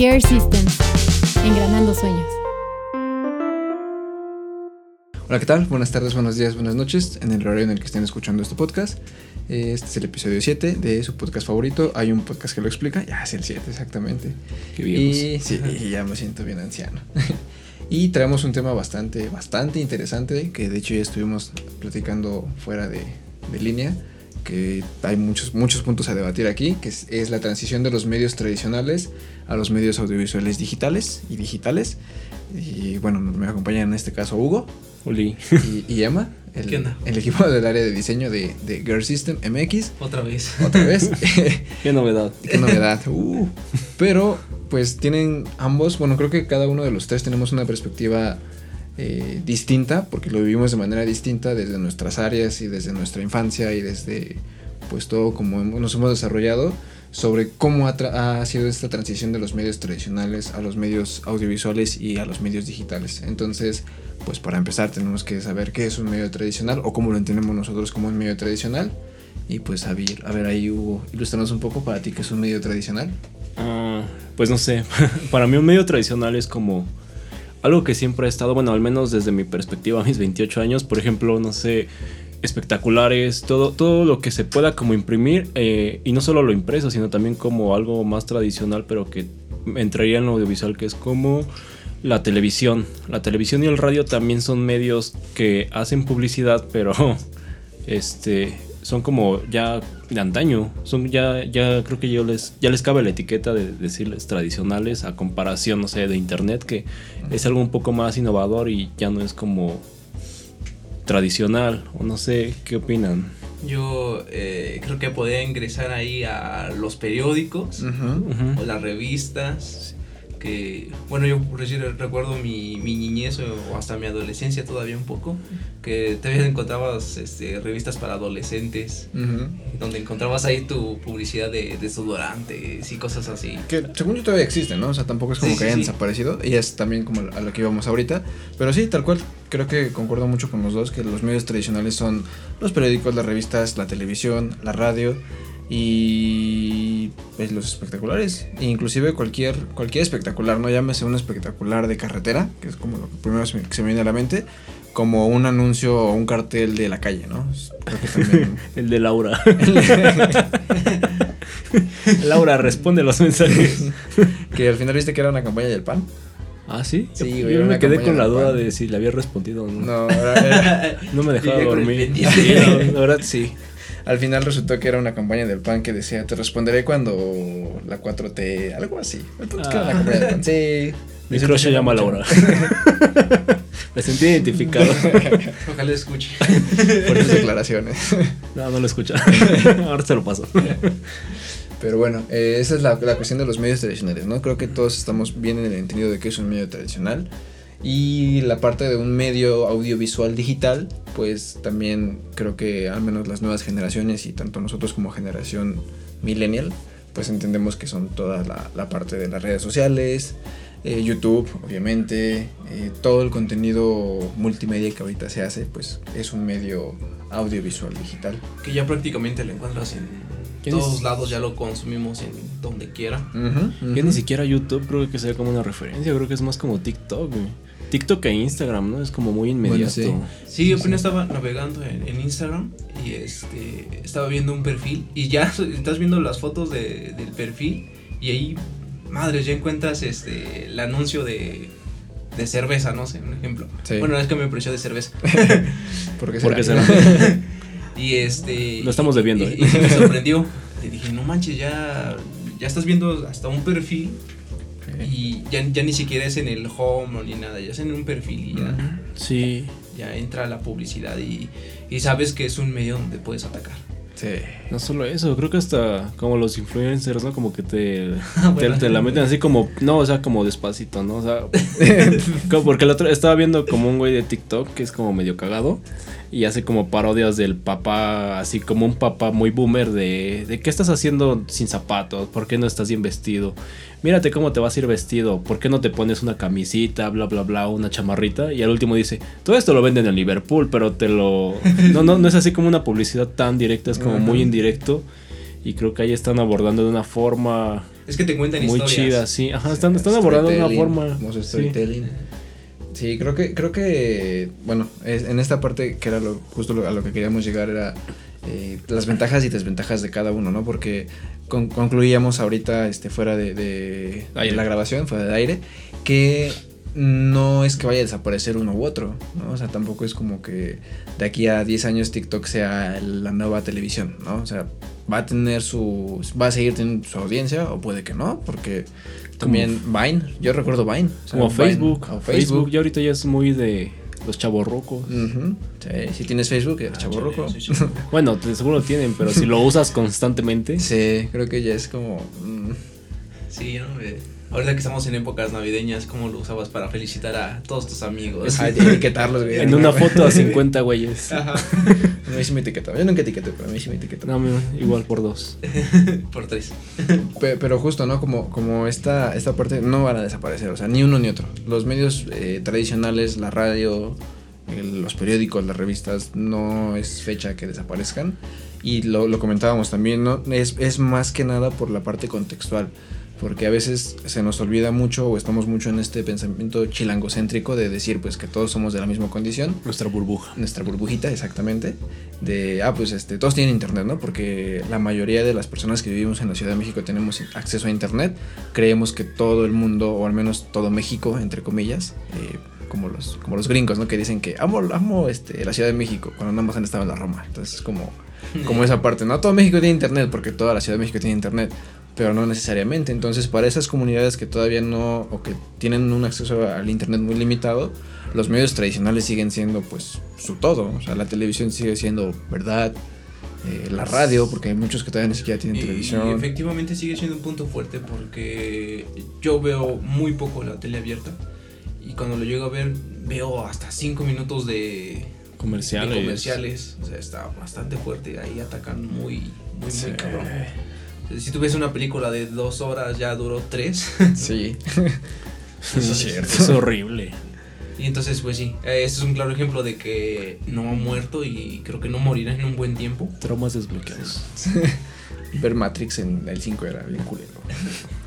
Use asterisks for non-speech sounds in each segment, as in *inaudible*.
Gear Systems, engranando sueños. Hola, ¿qué tal? Buenas tardes, buenos días, buenas noches, en el horario en el que estén escuchando este podcast. Este es el episodio 7 de su podcast favorito. Hay un podcast que lo explica, ya es el 7 exactamente. Qué viejos. Y sí, ya me siento bien anciano. *laughs* y traemos un tema bastante, bastante interesante, que de hecho ya estuvimos platicando fuera de, de línea, que hay muchos, muchos puntos a debatir aquí, que es, es la transición de los medios tradicionales a los medios audiovisuales digitales y digitales. Y bueno, me acompaña en este caso Hugo Oli. y, y Emma, el, ¿Qué onda? el equipo del área de diseño de, de Girl System MX. Otra vez. Otra vez. *laughs* *laughs* Qué novedad. Qué novedad. Uh. Pero, pues tienen ambos, bueno, creo que cada uno de los tres tenemos una perspectiva eh, distinta, porque lo vivimos de manera distinta desde nuestras áreas y desde nuestra infancia y desde, pues todo como nos hemos desarrollado sobre cómo ha, ha sido esta transición de los medios tradicionales a los medios audiovisuales y a los medios digitales. Entonces, pues para empezar tenemos que saber qué es un medio tradicional o cómo lo entendemos nosotros como un medio tradicional. Y pues a ver, a ver ahí Hugo, ilustranos un poco para ti qué es un medio tradicional. Ah, pues no sé. *laughs* Para mí un medio tradicional es como algo que siempre ha estado, bueno, al menos desde mi perspectiva, mis 28 años, por ejemplo, no sé, espectaculares, todo, todo lo que se pueda como imprimir, eh, y no solo lo impreso, sino también como algo más tradicional, pero que entraría en lo audiovisual, que es como la televisión. La televisión y el radio también son medios que hacen publicidad, pero *laughs* este son como ya de antaño, son ya ya creo que yo les ya les cabe la etiqueta de decirles tradicionales a comparación no sé de internet que es algo un poco más innovador y ya no es como tradicional o no sé qué opinan. Yo eh, creo que podría ingresar ahí a los periódicos o las revistas. Que, bueno, yo recuerdo mi, mi niñez o hasta mi adolescencia todavía un poco. Que todavía encontrabas este, revistas para adolescentes. Ujú. Donde encontrabas ahí tu publicidad de desodorantes y cosas así. Que según yo todavía existen, ¿no? O sea, tampoco es como Sí, que sí, hayan sí. desaparecido. Y es también como a lo que íbamos ahorita. Pero sí, tal cual, creo que concuerdo mucho con los dos, que los medios tradicionales son los periódicos, las revistas, la televisión, la radio y pues, los espectaculares. E inclusive cualquier, cualquier espectacular, no llámese un espectacular de carretera, que es como lo que primero se me, que se me viene a la mente, como un anuncio o un cartel de la calle, ¿no? Creo que también... *laughs* El de Laura. *laughs* Laura responde los mensajes. *laughs* que al final viste que era una campaña del PAN. Ah, sí. Sí, güey, yo me quedé con la duda pan. de si le había respondido o no. No, era- era- No me dejaba dormir. Sí, no, la verdad sí. Al final resultó que era una campaña del PAN que decía, te responderé cuando la 4T, algo así. El punto es que era una Ah. campaña del PAN. Sí. Mi Me crush se llama. Laura. *laughs* Me sentí identificado. Ojalá escuche. Fuertes declaraciones. No, no lo escucha. *laughs* Ahora se lo paso. Pero bueno, eh, esa es la, la cuestión de los medios tradicionales, ¿no? Creo que todos estamos bien en el entendido de que es un medio tradicional. Y la parte de un medio audiovisual digital, pues también creo que al menos las nuevas generaciones y tanto nosotros como generación millennial, pues entendemos que son toda la, la parte de las redes sociales, eh, YouTube, obviamente, eh, todo el contenido multimedia que ahorita se hace, pues es un medio audiovisual digital. Que ya prácticamente lo encuentras en ¿Quién todos es? lados, ya lo consumimos en donde quiera. Yo ujú. ni siquiera YouTube creo que sea como una referencia. Creo que es más como TikTok, güey. TikTok e Instagram, ¿no? Es como muy inmediato. sí. Sí, yo apenas estaba navegando en, en Instagram y este estaba viendo un perfil y ya *laughs* estás viendo las fotos de- del perfil y ahí, madre, ya encuentras este el anuncio de, de cerveza, no sé, un ejemplo. Sí. Bueno, es que me pareció de cerveza. *laughs* ¿Por qué Porque será? *laughs* y este... Lo estamos debiendo, y, ¿eh? y me sorprendió. Le dije, no manches, ya, ya estás viendo hasta un perfil. Y ya, ya ni siquiera es en el home o ni nada, ya es en un perfil y ya. Sí. ya entra la publicidad y, y sabes que es un medio donde puedes atacar. Sí. No solo eso, creo que hasta como los influencers, ¿no? Como que te, *laughs* te, bueno. te la meten así como, no, o sea, como despacito, ¿no? O sea, *laughs* como porque el otro estaba viendo como un güey de TikTok que es como medio cagado y hace como parodias del papá, así como un papá muy boomer de, de ¿qué estás haciendo sin zapatos? ¿Por qué no estás bien vestido? Mírate cómo te vas a ir vestido, ¿por qué no te pones una camisita, bla, bla, bla, una chamarrita? Y al último dice, todo esto lo venden en Liverpool, pero te lo... *laughs* No, no, no es así como una publicidad tan directa, es como muy indirecto. Y creo que ahí están abordando de una forma Es que te cuentan muy historias. chidas, sí. Ajá, están, están abordando de una forma. sí. Sí, creo que, creo que, bueno, es- en esta parte que era lo, justo lo- a lo que queríamos llegar era eh, las ventajas y desventajas de cada uno, ¿no? Porque con- concluíamos ahorita, este, fuera de, de- de Aire. la grabación, fuera de aire, que no es que vaya a desaparecer uno u otro, ¿no? O sea, tampoco es como que de aquí a 10 años TikTok sea la nueva televisión, ¿no? O sea, va a tener su, va a seguir teniendo su audiencia o puede que no, porque también Vine, yo recuerdo Vine. o sea, Como Vine, Facebook. o Facebook. ya ahorita ya es muy de los chavorrucos. Sí, si tienes Facebook, eres Ah, chavorruco. sí, sí, sí. *laughs* Bueno, te- seguro lo tienen, pero si lo usas constantemente. Sí, creo que ya es como. mm, Sí, ¿no? Eh, ahorita que estamos en épocas navideñas, ¿cómo lo usabas para felicitar a todos tus amigos? ah, *laughs* etiquetarlos, güey. En una foto a *laughs* 50 güeyes. Ajá. A mí sí me etiquetaba. Yo nunca etiqueté, pero a mí sí me etiquetaba. No, mira, igual por dos. *laughs* Por tres. Pe- Pero justo, ¿no? Como, como esta, esta parte no van a desaparecer, o sea, ni uno ni otro. Los medios eh, tradicionales, la radio, el- los periódicos, las revistas, no es fecha que desaparezcan. Y lo, lo comentábamos también, ¿no? Es, es más que nada por la parte contextual. Porque a veces se nos olvida mucho o estamos mucho en este pensamiento chilangocéntrico de decir pues que todos somos de la misma condición Nuestra burbuja. nuestra burbujita, exactamente, de, ah, pues este, todos tienen internet, ¿no? Porque la mayoría de las personas que vivimos en la Ciudad de México tenemos acceso a internet, creemos que todo el mundo, o al menos todo México, entre comillas, eh, como los, como los gringos, ¿no? Que dicen que amo, amo este, la Ciudad de México, cuando nada más han estado en la Roma. Entonces es como, como *laughs* esa parte, ¿no? Todo México tiene internet, porque toda la Ciudad de México tiene internet, pero no necesariamente. Entonces, para esas comunidades que todavía no, o que tienen un acceso al internet muy limitado, los medios tradicionales siguen siendo, pues, su todo. O sea, la televisión sigue siendo verdad, eh, la radio, porque hay muchos que todavía ni siquiera tienen Y, y televisión. efectivamente sigue siendo un punto fuerte porque yo veo muy poco la tele abierta y cuando lo llego a ver veo hasta cinco minutos de Comerciales. de comerciales. O sea, está bastante fuerte. Ahí atacan muy, muy, Sí. muy cabrón. Si tú ves una película de dos horas, ya duró tres. *laughs* Sí. *laughs* Es cierto. Es horrible. Y entonces, pues sí, eh, este es un claro ejemplo de que no ha muerto y creo que no morirá en un buen tiempo. Traumas desbloqueados. Ver Matrix en el 5 era bien culero.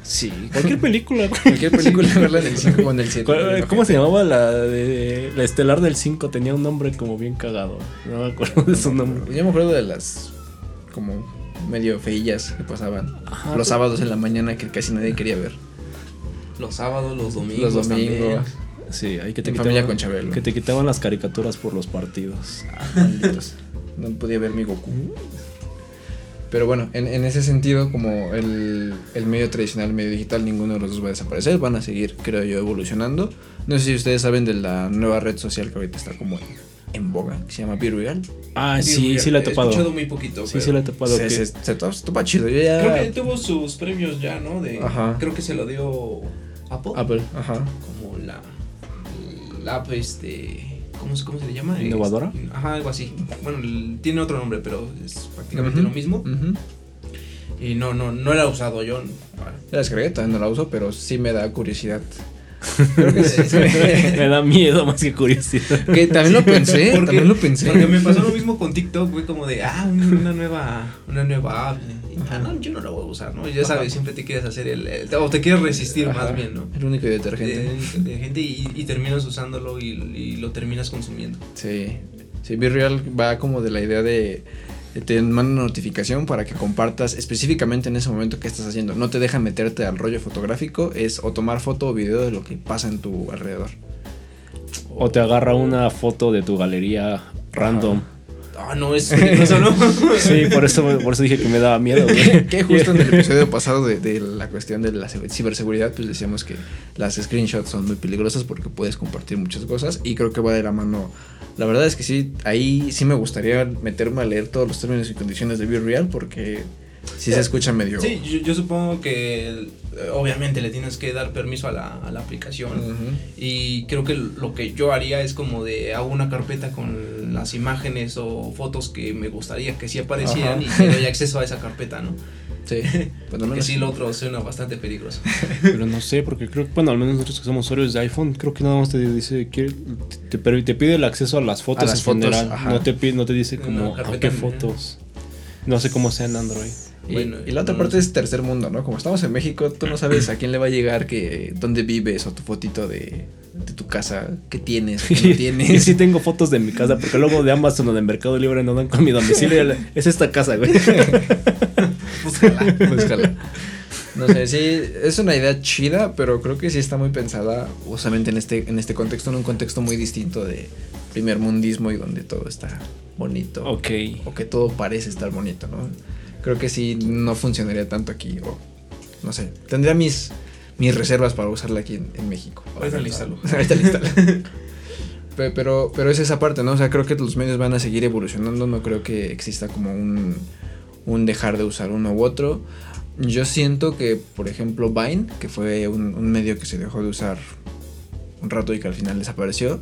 Sí, cualquier película. Cualquier película verla en el 5 o en el 7. ¿Cuál- ¿Cómo se llamaba la de la estelar del 5? Tenía un nombre como bien cagado. No me acuerdo de su nombre. Yo me acuerdo de las como medio feillas que pasaban Ajá, los sábados en la mañana que casi nadie quería ver. Los sábados, los domingos. Los también. domingos. Sí, ahí que te En quitaban, familia con Chabelo. Que te quitaban las caricaturas por los partidos. Ah, malditos. No podía ver mi Goku. Pero bueno, en, en ese sentido, como el, el medio tradicional, el medio digital, ninguno de los dos va a desaparecer. Van a seguir, creo yo, evolucionando. No sé si ustedes saben de la nueva red social que ahorita está como en, en boga, que se llama Be Ah, Digo, sí, sí la he He escuchado topado. muy poquito. Sí, pero sí la he topado. Se, se, se to- topa chido. Yo ya. Creo que tuvo sus premios ya, ¿no? De, Ajá. Creo que se lo dio Apple. Apple, ajá. Como la, la app, este... ¿Cómo, se- ¿Cómo se le llama? ¿Innovadora? Es- ajá, algo así. Bueno, tiene otro nombre, pero es prácticamente lo mismo. ujú. Y no, no, no la he usado yo. La descargué, todavía no la uso, pero sí me da curiosidad. Creo que, sí. *laughs* me da miedo más que curiosidad. que también lo pensé, Porque- también lo pensé. Porque me pasó lo mismo con TikTok, güey, como de, ah, una nueva, una nueva app. Ah, no, yo no la voy a usar, ¿no? Ya sabes, siempre te quieres hacer el, el- o te quieres resistir Ajá, más bien, ¿no? El único De, detergente. de gente y, y terminas usándolo y, y lo terminas consumiendo. Sí, sí, Be Real va como de la idea de, de te manda una notificación para que compartas específicamente en ese momento que estás haciendo. No te deja meterte al rollo fotográfico, es o tomar foto o video de lo que pasa en tu alrededor. O te agarra una foto de tu galería random. Ah, no, es peligroso, ¿no? *laughs* Sí, por eso, por eso dije que me daba miedo, güey. *laughs* que justo en el episodio pasado de, de la cuestión de la ciber- ciberseguridad, pues decíamos que las screenshots son muy peligrosas porque puedes compartir muchas cosas y creo que va de la mano. La verdad es que sí, ahí sí me gustaría meterme a leer todos los términos y condiciones de Be Real porque sí se escucha medio... Sí, yo, yo supongo que eh, obviamente le tienes que dar permiso a la, a la aplicación. Y creo que lo que yo haría es como de hago una carpeta con las imágenes o fotos que me gustaría que sí aparecieran y te doy acceso a esa carpeta, ¿no? Sí, *laughs* no Porque lo sí, lo otro suena bastante peligroso. *laughs* Pero no sé, porque creo que, bueno, al menos nosotros que somos usuarios de iPhone, creo que nada más te dice que te, te, te pide el acceso a las fotos las en fotos, general. No te pide, no te dice como a qué fotos. No sé cómo sea en Android. Y, Bueno, y la otra no parte sé. es tercer mundo, ¿no? Como estamos en México, tú no sabes a quién le va a llegar que dónde vives o tu fotito de, de tu casa, qué tienes, qué no *laughs* Y tienes. sí tengo fotos de mi casa, porque luego de Amazon o de Mercado Libre no dan con mi domicilio. Es esta casa, güey. *laughs* Búscala. Búscala. No sé, sí, es una idea chida, pero creo que sí está muy pensada justamente en este, en este contexto, en un contexto muy distinto de primer mundismo y donde todo está bonito. Ok. O que todo parece estar bonito, ¿no? Creo que sí no funcionaría tanto aquí. O no sé. Tendría mis, mis reservas para usarla aquí en, en México. Ahorita la instalo. *laughs* Ahorita la instalo. *laughs* Pe- Pero, pero es esa parte, ¿no? O sea, creo que los medios van a seguir evolucionando. No creo que exista como un, un dejar de usar uno u otro. Yo siento que, por ejemplo, Vine, que fue un, un medio que se dejó de usar un rato y que al final desapareció,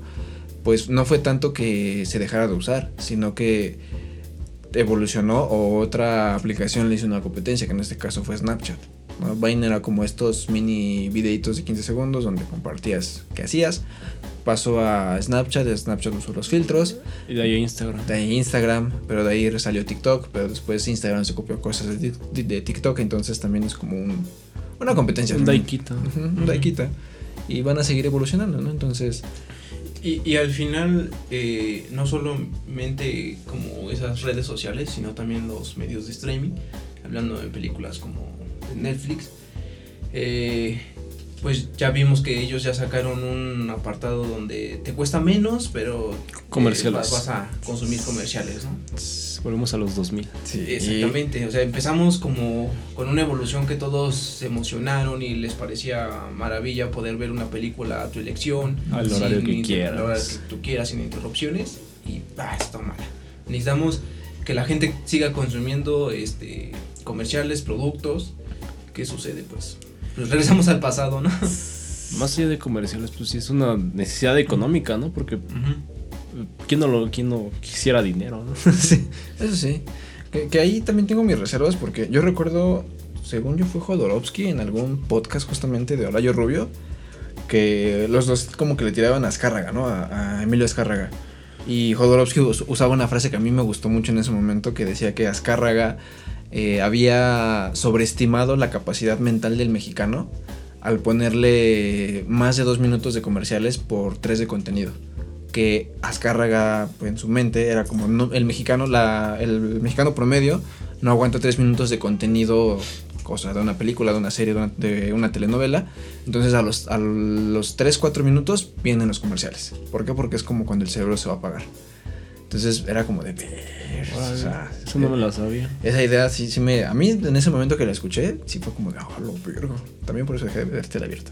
pues no fue tanto que se dejara de usar, sino que evolucionó o otra aplicación le hizo una competencia, que en este caso fue Snapchat. ¿no? Vine era como estos mini videitos de 15 segundos donde compartías qué hacías. Pasó a Snapchat, Snapchat usó los filtros, Y de ahí a Instagram. de ahí Instagram, pero de ahí salió TikTok, pero después Instagram se copió cosas de, de- de TikTok, entonces también es como un, una competencia. Un Daikita. Ujú, un Daikita. Y van a seguir evolucionando, ¿no? Entonces, Y, y al final, eh, no solamente como esas redes sociales, sino también los medios de streaming, hablando de películas como Netflix, eh, pues ya vimos que ellos ya sacaron un apartado donde te cuesta menos, pero eh, Comerciales. vas, vas a consumir comerciales, ¿no? Volvemos a los 2000. sí. Exactamente, o sea, empezamos como con una evolución que todos se emocionaron y les parecía maravilla poder ver una película a tu elección. Al horario que quieras. al horario que tú quieras, sin interrupciones y bah, está mala. Necesitamos que la gente siga consumiendo este comerciales, productos. ¿Qué sucede? Pues, pues regresamos al pasado, ¿no? *laughs* Más allá de comerciales, pues sí es una necesidad económica, ¿no? Porque ¿quién no, lo, quién no quisiera dinero, no? *laughs* sí, eso sí. Que, que ahí también tengo mis reservas porque yo recuerdo, según yo fue Jodorowsky en algún podcast justamente de Olayo Rubio, que los dos como que le tiraban a Azcárraga, ¿no? A, a Emilio Azcárraga. Y Jodorowsky us- usaba una frase que a mí me gustó mucho en ese momento que decía que Azcárraga eh, había sobreestimado la capacidad mental del mexicano al ponerle más de dos minutos de comerciales por tres de contenido. Que Azcárraga pues, en su mente era como no- el mexicano, el mexicano promedio no aguanta tres minutos de contenido, cosa de una película, de una serie, de una, de una telenovela. Entonces a los, a los 3, 4 minutos vienen los comerciales. ¿Por qué? Porque es como cuando el cerebro se va a apagar. Entonces era como de... Sea, Eso no me lo sabía. esa idea sí, sí me... A mí en ese momento que la escuché, sí fue como de... ¡Ah, lo vergo! También por eso dejé de ver tele abierta.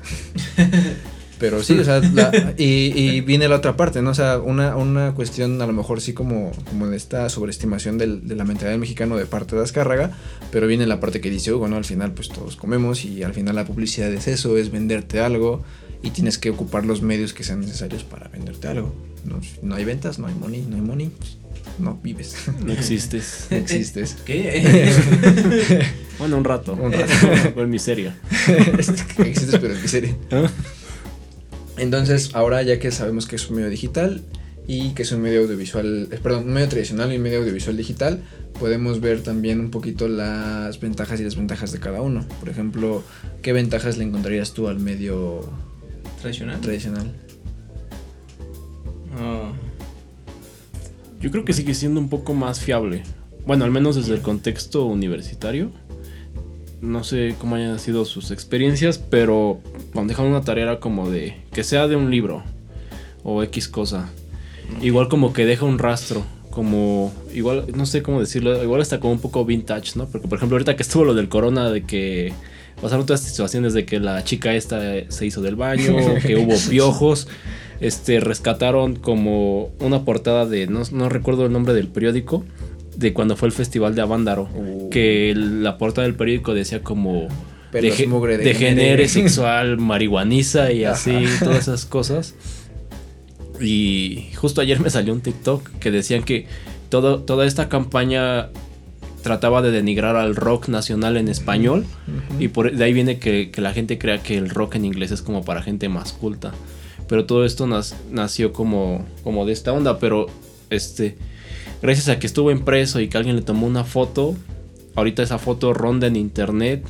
*laughs* Pero sí, o sea, la- y, y viene la otra parte, ¿no? O sea, una, una cuestión a lo mejor sí como, como de esta sobreestimación del- de la mentalidad del mexicano de parte de Azcárraga, pero viene la parte que dice Hugo, ¿no? Al final pues todos comemos y al final la publicidad es eso, es venderte algo y tienes que ocupar los medios que sean necesarios para venderte algo. No, no hay ventas, no hay money, no hay money, pues, no vives, *laughs* No existes. no *laughs* existes. ¿Qué? *laughs* Bueno, un rato. Un rato. Con miseria. existes pero en miseria. ¿Ah? Entonces, ahora ya que sabemos que es un medio digital y que es un medio audiovisual, eh, perdón, un medio tradicional y un medio audiovisual digital, podemos ver también un poquito las ventajas y desventajas de cada uno. Por ejemplo, ¿qué ventajas le encontrarías tú al medio Tradicional. tradicional? Yo creo que sigue siendo un poco más fiable. Bueno, al menos desde el contexto universitario. No sé cómo hayan sido sus experiencias, pero cuando dejan una tarea como de que sea de un libro o X cosa. Igual como que deja un rastro, como igual no sé cómo decirlo, igual hasta como un poco vintage, ¿no? Porque por ejemplo, ahorita que estuvo lo del corona de que pasaron todas estas situaciones de que la chica esta se hizo del baño, *laughs* que hubo piojos, este rescataron como una portada de no, no recuerdo el nombre del periódico de cuando fue el festival de Avándaro, Uh. que la portada del periódico decía como deje- mugre, degenere degenere. *laughs* sexual, marihuaniza y así, todas esas cosas. Y justo ayer me salió un TikTok que decían que todo, toda esta campaña trataba de denigrar al rock nacional en español y por de ahí viene que, que la gente crea que el rock en inglés es como para gente más culta. Pero todo esto nas- nació como, como de esta onda, pero este gracias a que estuvo impreso y que alguien le tomó una foto, ahorita esa foto ronda en internet.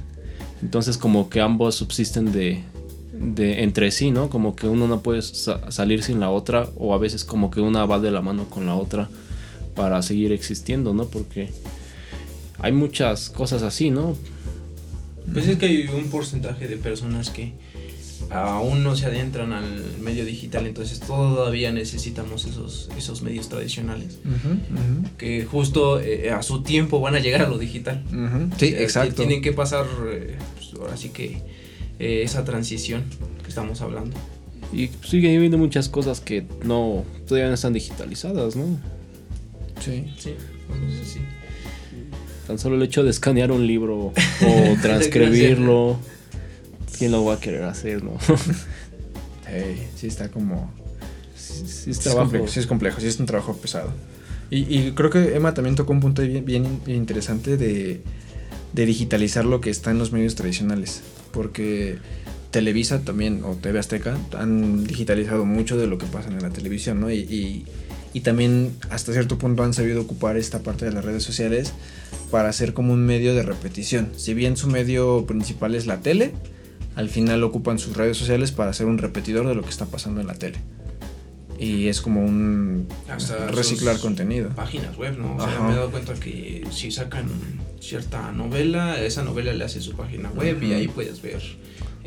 Entonces como que ambos subsisten de, de entre sí, ¿no? Como que uno no puede sa- salir sin la otra o a veces como que una va de la mano con la otra para seguir existiendo, ¿no? Porque hay muchas cosas así, ¿no? Pues es que hay un porcentaje de personas que aún no se adentran al medio digital, entonces todavía necesitamos esos, esos medios tradicionales. Que justo eh, a su tiempo van a llegar a lo digital. Sí, Eh, exacto. Tienen que pasar, eh, pues, ahora sí que eh, esa transición que estamos hablando. Y sigue habiendo muchas cosas que no todavía no están digitalizadas, ¿no? Sí. Sí, entonces sí. Tan solo el hecho de escanear un libro *laughs* o transcribirlo, ¿quién lo va a querer hacer, no? *laughs* Sí, sí está como... Sí, sí es Sí es, trabajo. complejo, sí es complejo, sí es un trabajo pesado. Y, y creo que Emma también tocó un punto bien, bien in- interesante de, de digitalizar lo que está en los medios tradicionales. Porque Televisa también, o TV Azteca, han digitalizado mucho de lo que pasa en la televisión, ¿no? Y, y, y también hasta cierto punto han sabido ocupar esta parte de las redes sociales para hacer como un medio de repetición. Si bien su medio principal es la tele, al final ocupan sus redes sociales para hacer un repetidor de lo que está pasando en la tele. Y es como un Hasta reciclar contenido. Páginas web, ¿no? O sea, me he dado cuenta que si sacan cierta novela, esa novela le hace su página web y ahí puedes ver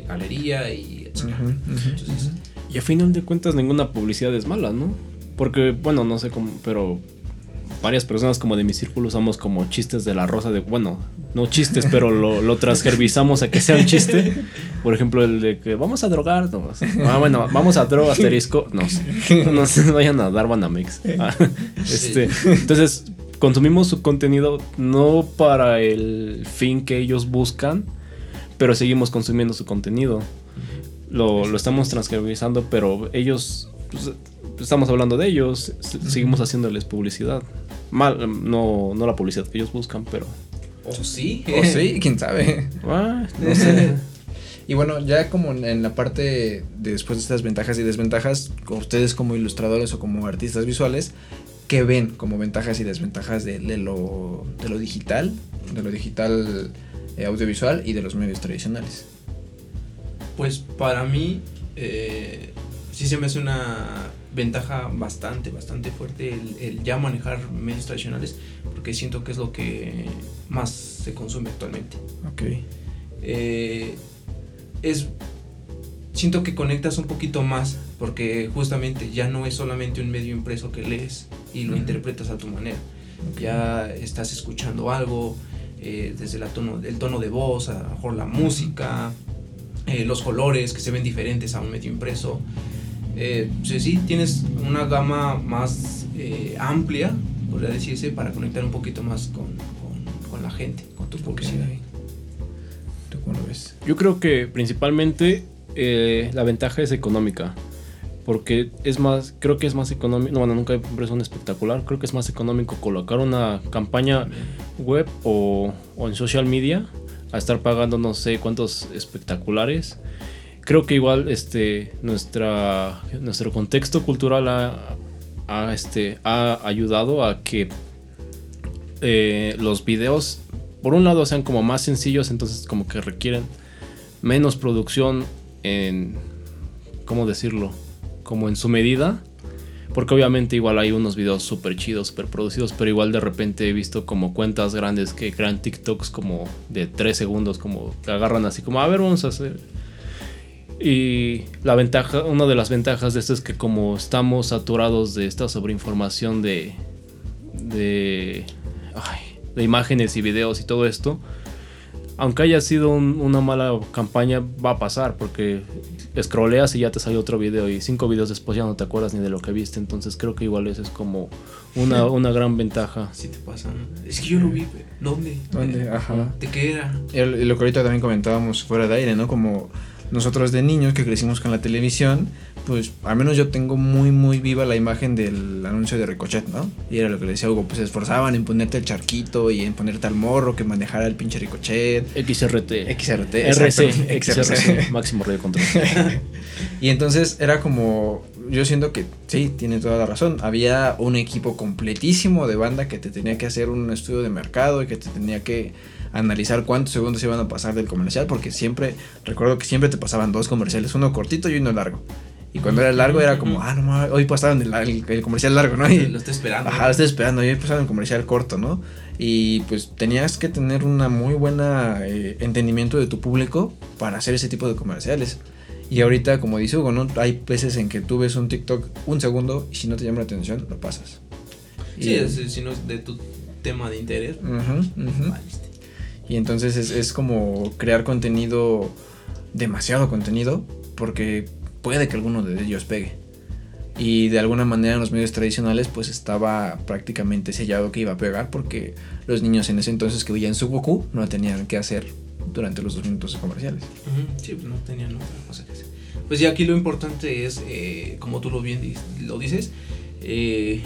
galería y Entonces, Y a final de cuentas ninguna publicidad es mala, ¿no? Porque, bueno, no sé cómo, pero varias personas como de mi círculo usamos como chistes de la rosa de, bueno, no chistes, pero lo, lo transgervizamos a que sea un chiste. Por ejemplo, el de que vamos a drogarnos. Ah, bueno, vamos a droga asterisco. No. No se vayan a dar Banamex. Ah, este, entonces, consumimos su contenido no para el fin que ellos buscan, pero seguimos consumiendo su contenido. Lo, lo estamos transcribizando, pero ellos, pues, estamos hablando de ellos, seguimos haciéndoles publicidad. Mal, no, no la publicidad que ellos buscan, pero... o sí. O sí, quién sabe. ah, no sé. *laughs* Y bueno, ya como en- la parte de después de estas ventajas y desventajas, ustedes como ilustradores o como artistas visuales, ¿qué ven como ventajas y desventajas de, de lo, de lo digital, de lo digital eh, audiovisual y de los medios tradicionales? Pues para mí eh, sí se me hace una ventaja bastante, bastante fuerte el, el ya manejar medios tradicionales porque siento que es lo que más se consume actualmente. Ok. Eh, es siento que conectas un poquito más porque justamente ya no es solamente un medio impreso que lees y lo interpretas a tu manera. Ya estás escuchando algo eh, desde la tono, el tono de voz, a lo mejor la música, eh, los colores que se ven diferentes a un medio impreso. Eh, sí, sí, tienes una gama más eh, amplia, podría decirse, para conectar un poquito más con, con- con la gente, con tu publicidad. ¿Tú cómo lo ves? Yo creo que principalmente eh, la ventaja es económica. Porque es más, creo que es más económico. No, bueno, nunca he impreso un espectacular. Creo que es más económico colocar una campaña web o, o en social media a estar pagando no sé cuántos espectaculares. Creo que igual este nuestra nuestro contexto cultural ha, ha, este, ha ayudado a que eh, los videos por un lado sean como más sencillos, entonces como que requieren menos producción en ¿cómo decirlo? como en su medida. Porque obviamente igual hay unos videos súper chidos, súper producidos, pero igual de repente he visto como cuentas grandes que crean TikToks como de 3 segundos, como que agarran así como, a ver, vamos a hacer. Y la ventaja, una de las ventajas de esto es que como estamos saturados de esta sobreinformación de, de, ay, de imágenes y videos y todo esto, aunque haya sido un- una mala campaña, va a pasar porque scrolleas y ya te sale otro video y cinco videos después ya no te acuerdas ni de lo que viste. Entonces creo que igual eso es como una, *laughs* una gran ventaja. Así te pasa, ¿no? Es que yo lo vi. ¿dónde? ¿Dónde? Ajá. ¿De qué era? El- y lo que ahorita también comentábamos fuera de aire, ¿no? Como nosotros de niños que crecimos con la televisión, pues al menos yo tengo muy muy viva la imagen del anuncio de Ricochet, ¿no? Y era lo que le decía Hugo, pues se esforzaban en ponerte el charquito y en ponerte al morro que manejara el pinche Ricochet. XRT. XRT. RC, XRC, máximo radio control. *laughs* y entonces era como, yo siento que sí, tiene toda la razón. Había un equipo completísimo de banda que te tenía que hacer un estudio de mercado y que te tenía que analizar cuántos segundos iban a pasar del comercial, porque siempre, recuerdo que siempre te pasaban dos comerciales, uno cortito y uno largo. Y cuando era largo era como, ah, no mames, hoy pasaron el, el- el comercial largo, ¿no? Y, Lo estoy esperando. Ajá, lo estoy esperando, y hoy pasaron el comercial corto, ¿no? Y pues tenías que tener una muy buena eh, entendimiento de tu público para hacer ese tipo de comerciales. Y ahorita, como dice Hugo, ¿no? Hay veces en que tú ves un TikTok un segundo y si no te llama la atención, lo pasas. Sí, Y- es- si no es de tu tema de interés. Valiste. Y entonces es, es como crear contenido, demasiado contenido, porque puede que alguno de ellos pegue. Y de alguna manera en los medios tradicionales pues estaba prácticamente sellado que iba a pegar porque los niños en ese entonces que veían su Goku no tenían que hacer durante los dos minutos comerciales. Sí, pues no tenían otra cosa que hacer. Pues ya aquí lo importante es, eh, como tú lo bien lo dices, eh,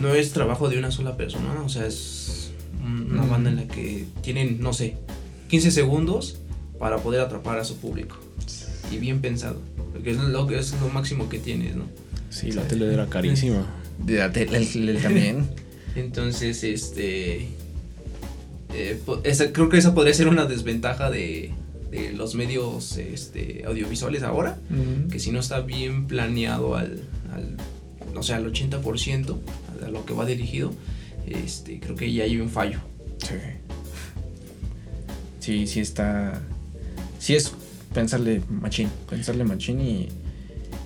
no es trabajo de una sola persona, o sea, es una Mm. banda en la que tienen, no sé, 15 segundos para poder atrapar a su público. Y bien pensado, porque es lo, que es lo máximo que tienes, ¿no? Sí, la tele era carísima. De la tele el- el también. *laughs* Entonces, este. eh, esa- creo que esa podría ser una desventaja de, de los medios este, audiovisuales ahora. Que si no está bien planeado al. al o sea, al 80% a lo que va dirigido, este, creo que ya hay un fallo. Sí. Sí, sí está. Sí es pensarle machín. Pensarle machín y.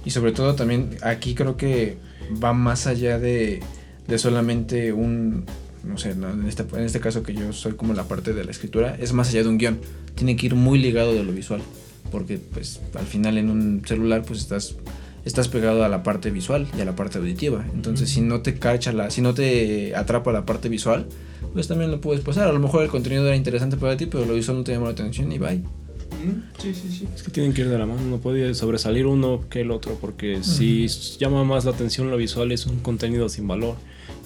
Y sobre todo también aquí creo que va más allá de, de solamente un. No sé, no, en, este, en este caso que yo soy como la parte de la escritura, es más allá de un guion. Tiene que ir muy ligado de lo visual. Porque pues al final en un celular pues estás estás pegado a la parte visual y a la parte auditiva. Entonces, si no te cacha la, si no te atrapa la parte visual, pues también lo puedes pasar. A lo mejor el contenido era interesante para ti, pero lo visual no te llamó la atención y bye. Sí, sí, sí. Es que tienen que ir de la mano, no puede sobresalir uno que el otro, porque si llama más la atención lo visual es un contenido sin valor.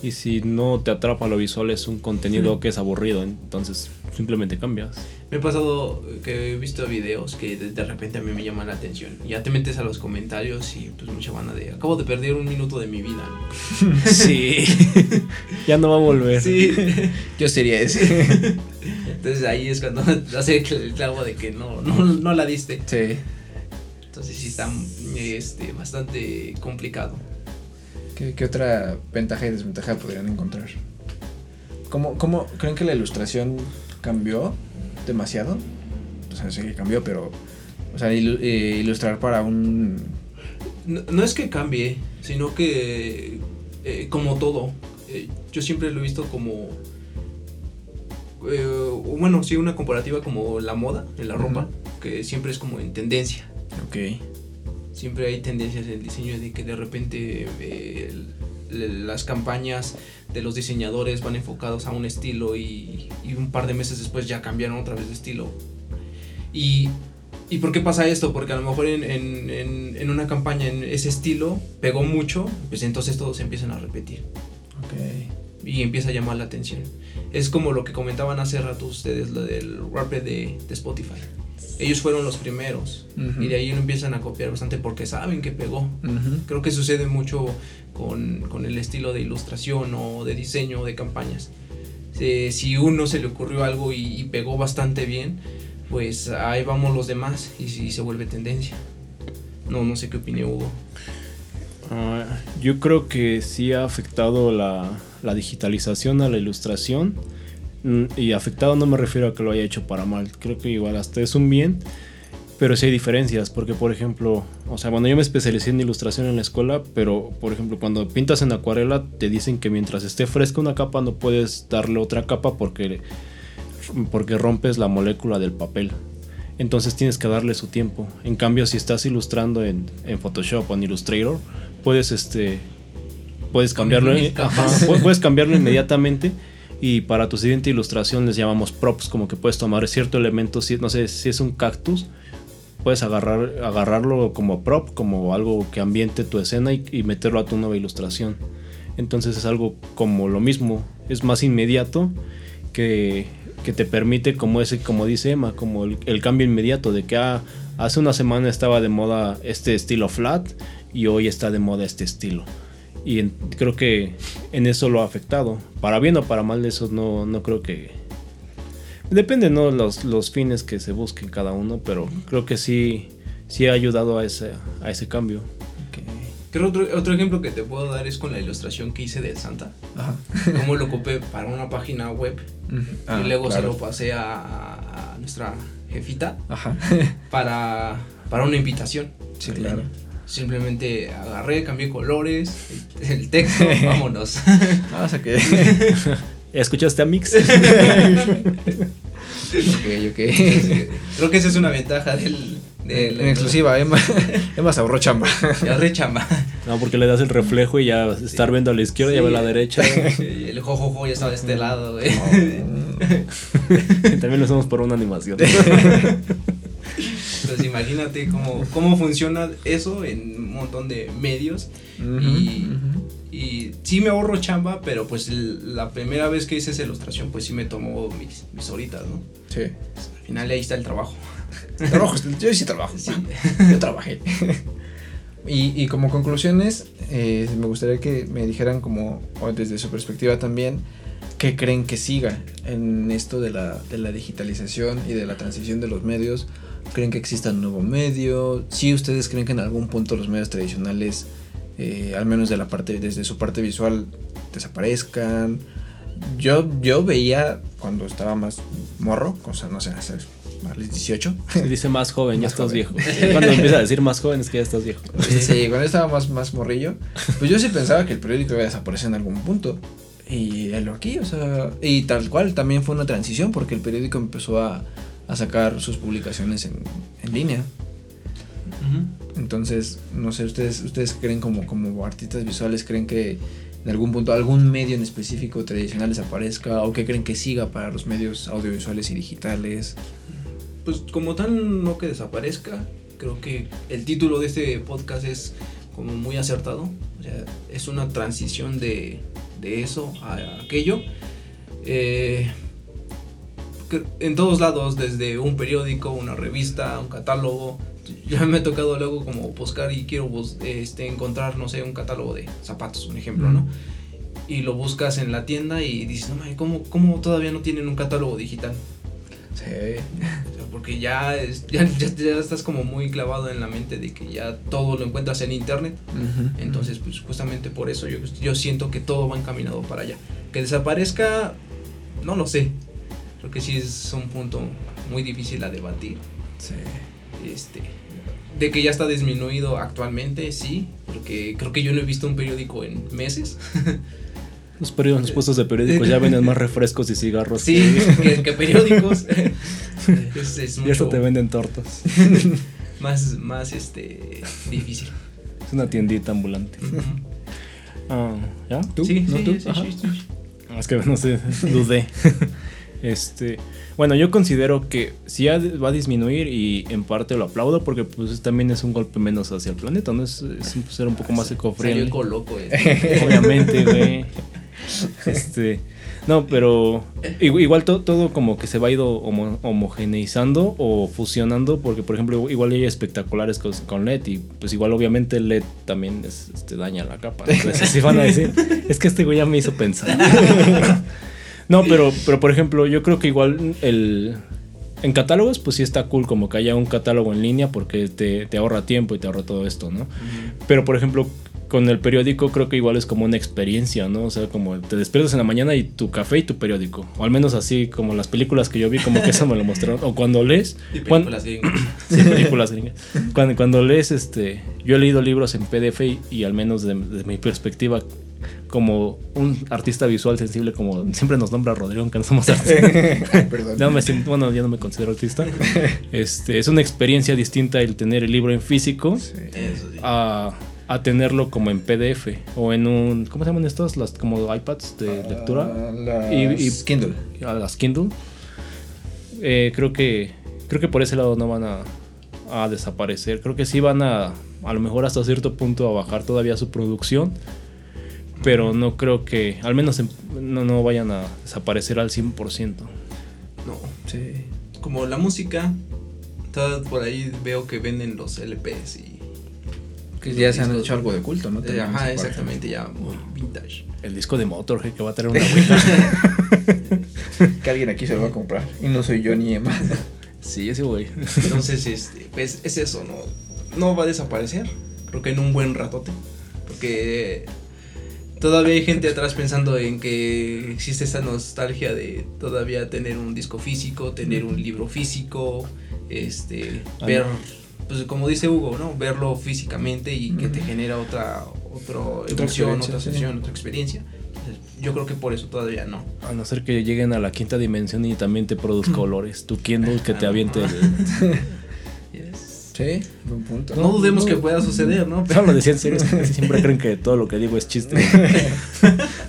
Y si no te atrapa lo visual es un contenido que es aburrido, entonces simplemente cambias. Me ha pasado que he visto videos que de, de repente a mí me llaman la atención. Ya te metes a los comentarios y pues mucha banda de acabo de perder un minuto de mi vida. *laughs* Sí, *laughs* ya no va a volver. Sí. *laughs* Yo sería ese. Entonces ahí es cuando hace el clavo de que no, no, no la diste. sí. Entonces sí está este, bastante complicado. ¿Qué, qué otra ventaja y desventaja podrían encontrar? ¿Cómo, ¿Cómo creen que la ilustración cambió demasiado? O sea, sí que cambió, pero. O sea, ilu- eh, ilustrar para un. No, no es que cambie, sino que eh, como todo, eh, yo siempre lo he visto como... bueno, sí, una comparativa como la moda en la ropa, que siempre es como en tendencia. Ok. Siempre hay tendencias en el diseño de que de repente eh, las campañas de los diseñadores van enfocados a un estilo y, y un par de meses después ya cambiaron otra vez de estilo. Y, ¿y por qué pasa esto? Porque a lo mejor en, en- en- una campaña en ese estilo pegó mucho, pues entonces todos empiezan a repetir y empieza a llamar la atención. Es como lo que comentaban hace rato ustedes, lo del rap de, de Spotify. Ellos fueron los primeros y de ahí lo empiezan a copiar bastante porque saben que pegó. Creo que sucede mucho con, con el estilo de ilustración o de diseño o de campañas. Eh, si uno se le ocurrió algo y, y pegó bastante bien, pues ahí vamos los demás y, si se vuelve tendencia. No, no sé qué opine Hugo. Ah, yo creo que sí ha afectado la, la digitalización a la ilustración. Mm, Y afectado no me refiero a que lo haya hecho para mal. Creo que igual hasta es un bien. Pero sí hay diferencias. Porque, por ejemplo, o sea, bueno, yo me especialicé en ilustración en la escuela. Pero, por ejemplo, cuando pintas en acuarela, te dicen que mientras esté fresca una capa, no puedes darle otra capa porque, porque rompes la molécula del papel. Entonces tienes que darle su tiempo. En cambio, si estás ilustrando en, en Photoshop o en Illustrator, puedes este puedes cambiarlo, ajá, pu- puedes cambiarlo inmediatamente y para tu siguiente ilustración les llamamos props, como que puedes tomar cierto elemento, si no sé, si es un cactus, puedes agarrar, agarrarlo como prop, como algo que ambiente tu escena y, meterlo a tu nueva ilustración. Entonces es algo como lo mismo, es más inmediato que, que te permite, como ese, como dice Emma, como el, el cambio inmediato de que ah, hace una semana estaba de moda este estilo flat y hoy está de moda este estilo. Y en- creo que en eso lo ha afectado. Para bien o para mal, eso no, no creo que... Depende, ¿no? Los, los fines que se busquen cada uno, pero creo que sí, sí ha ayudado a ese, a ese cambio. Creo otro, otro ejemplo que te puedo dar es con la ilustración que hice del Santa. Ajá. Cómo lo ocupé para una página web Ah, y luego claro. se lo pasé a, a nuestra jefita Ajá. para, para una invitación. Sí, claro. Simplemente agarré, cambié colores, el, el texto, *laughs* vámonos. Ah, o sea que. ¿Escuchaste a Mix? ok, ok. *laughs* Creo que esa es una ventaja del... del En exclusiva, Emma, Emma se ahorró chamba. Ya rechamba. No, porque le das el reflejo y ya estar viendo a la izquierda y a la derecha. Sí, El jojojo ya estaba de este lado, güey. *laughs* También lo hacemos por una animación. Entonces imagínate cómo, cómo funciona eso en un montón de medios. Y- Y sí me ahorro chamba, pero pues la primera vez que hice esa ilustración, pues sí me tomó mis, mis horitas, ¿no? Sí. Al final ahí está el trabajo. Trabajo, yo sí trabajo. Sí. Yo trabajé. Y, y como conclusiones, eh, me gustaría que me dijeran como, o desde su perspectiva también, qué creen que siga en esto de la, de la digitalización y de la transición de los medios. ¿Creen que exista un nuevo medio? Si ustedes creen que en algún punto los medios tradicionales, eh, al menos de la parte, desde su parte visual, desaparezcan. Yo, yo veía cuando estaba más morro, o sea, no sé, hace más de 18, Se dice más joven, ya Más estás joven. viejo. Cuando empieza a decir más joven es que ya estás viejo. Sí, cuando estaba más, más morrillo, pues yo sí pensaba que el periódico iba a desaparecer en algún punto. Y lo aquí, o sea, y tal cual también fue una transición porque el periódico empezó a, a sacar sus publicaciones en, en línea. Entonces, no sé, ustedes, ustedes creen como, como artistas visuales, creen que en algún punto algún medio en específico tradicional desaparezca o que creen que siga para los medios audiovisuales y digitales. Pues como tal, no que desaparezca. Creo que el título de este podcast es como muy acertado. O sea, es una transición de, de eso a aquello. Eh, en todos lados, desde un periódico, una revista, un catálogo. Ya me ha tocado luego como buscar y quiero este, encontrar, no sé, un catálogo de zapatos, un ejemplo, ¿no? Y lo buscas en la tienda y dices, no, ¿cómo, ¿cómo todavía no tienen un catálogo digital? Sí. *laughs* Porque ya, es- ya, ya, ya estás como muy clavado en la mente de que ya todo lo encuentras en internet. Entonces, pues justamente por eso yo, yo siento que todo va encaminado para allá. Que desaparezca, no lo sé. Que sí es un punto muy difícil a debatir. Sí. Este, de que ya está disminuido actualmente, sí. Porque creo que yo no he visto un periódico en meses. *laughs* Los, periódicos, los puestos de periódicos ya venden más refrescos y cigarros. Sí, que, *laughs* que periódicos. *laughs* es, es Y eso mucho te venden tortas. más, más este, difícil. Es una tiendita ambulante. Ah, ¿Ya? ¿Tú? Sí, ¿No sí, tú? sí, Ajá. sí, sí. Es que no sé, dudé. Este, bueno, yo considero que sí va a disminuir y en parte lo aplaudo porque pues también es un golpe menos hacia el planeta, ¿no? Es, es un- ser un poco más Salió eco-friendly. eco loco. eh. *laughs* Obviamente, güey. Este, no, pero igu- igual to- todo como que se va a ido homo- homogeneizando o fusionando, porque por ejemplo igual hay espectaculares con, con LED y pues igual obviamente LED también es- este, daña la capa. Entonces así van a decir, es que este güey ya me hizo pensar. *laughs* no, pero, pero por ejemplo yo creo que igual el... En catálogos, pues sí está cool como que haya un catálogo en línea porque te, te ahorra tiempo y te ahorra todo esto, ¿no? Pero por ejemplo, con el periódico creo que igual es como una experiencia, ¿no? O sea, como te despiertas en la mañana y tu café y tu periódico. O al menos así como las películas que yo vi, como que eso me lo mostraron. O cuando lees... *laughs* Y películas gringas. *laughs* Sí, películas gringas. Cuando, cuando lees, este, yo he leído libros en PDF y, y al menos de, de mi perspectiva, como un artista visual sensible, como siempre nos nombra Rodrigo, aunque no somos artistas. *laughs* Ya no me siento- bueno, ya no me considero artista. *laughs* Este, es una experiencia distinta el tener el libro en físico Sí. A, a tenerlo como en PDF o en un, ¿cómo se llaman estos? Las como iPads de lectura, Ah, las Y- y- Kindle. a las Kindle. Eh, creo que creo que por ese lado no van a a desaparecer. Creo que sí van a, a lo mejor hasta cierto punto, a bajar todavía su producción. Pero no creo que, al menos en- no, no vayan a desaparecer al 100%. No. Sí. Como la música, todo por ahí veo que venden los LPs y. Que ya se han hecho algo de culto, ¿no? Eh, Ajá, exactamente, ya muy vintage. El disco de Motorhead que va a tener una. *laughs* Que alguien aquí se lo va a comprar. Y no soy yo ni Emma. sí, ese güey. Entonces, este, pues es eso, ¿no? No va a desaparecer. Creo que en un buen ratote. Porque todavía hay gente atrás pensando en que existe esa nostalgia de todavía tener un disco físico, tener un libro físico, este, ver, pues como dice Hugo, ¿no? Verlo físicamente y que te genera otra, otra emoción, otra sí. sensación, otra experiencia. Entonces, yo creo que por eso todavía no. A no ser que lleguen a la quinta dimensión y también te produzca olores. Tu Kindle que te Ah, aviente. *laughs* Yes. Sí, buen punto. No, dudemos no. que pueda suceder, ¿no? No lo decía en serio, siempre creen que todo lo que digo es chiste. *laughs*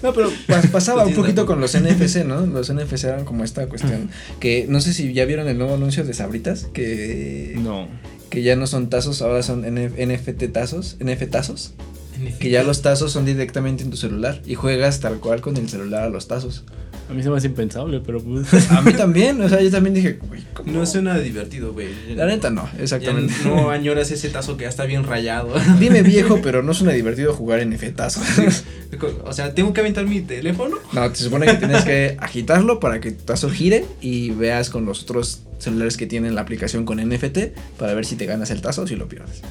No, pero pas- pasaba un poquito con los NFC, ¿no? Los NFC eran como esta cuestión. Que no sé si ya vieron el nuevo anuncio de Sabritas, que, No. que ya no son tazos, ahora son NF NFT tazos, NF tazos. Que ya los tazos son directamente en tu celular y juegas tal cual con el celular a los tazos. A mí se me hace impensable, pero pues. A mí también, o sea, yo también dije, güey, ¿cómo? No suena divertido, güey. La neta no, Ya exactamente. no añoras ese tazo que ya está bien rayado. Dime viejo, pero no suena divertido jugar NF tazos. o sea, tengo que aventar mi teléfono. No, se supone que tienes que agitarlo para que tu tazo gire y veas con los otros celulares que tienen la aplicación con NFT para ver si te ganas el tazo o si lo pierdes.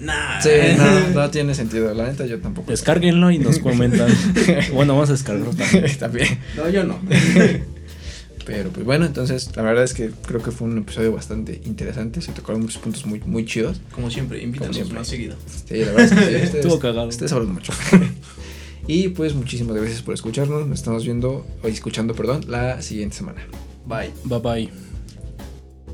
Nah. Sí, no, *laughs* no tiene sentido. La neta, yo tampoco. Descárguenlo y nos comentan. *laughs* bueno, vamos a descargarlo también. *laughs* También. No, yo no. Pero pues bueno, entonces la verdad es que creo que fue un episodio bastante interesante. Se tocaron muchos puntos muy, muy chidos. Como siempre, invítanos siempre. más seguido. Sí, la verdad es que sí, ustedes, Estuvo cagado. ustedes hablan mucho. y pues muchísimas gracias por escucharnos. Nos estamos viendo, o escuchando, perdón, la siguiente semana. Bye. Bye bye.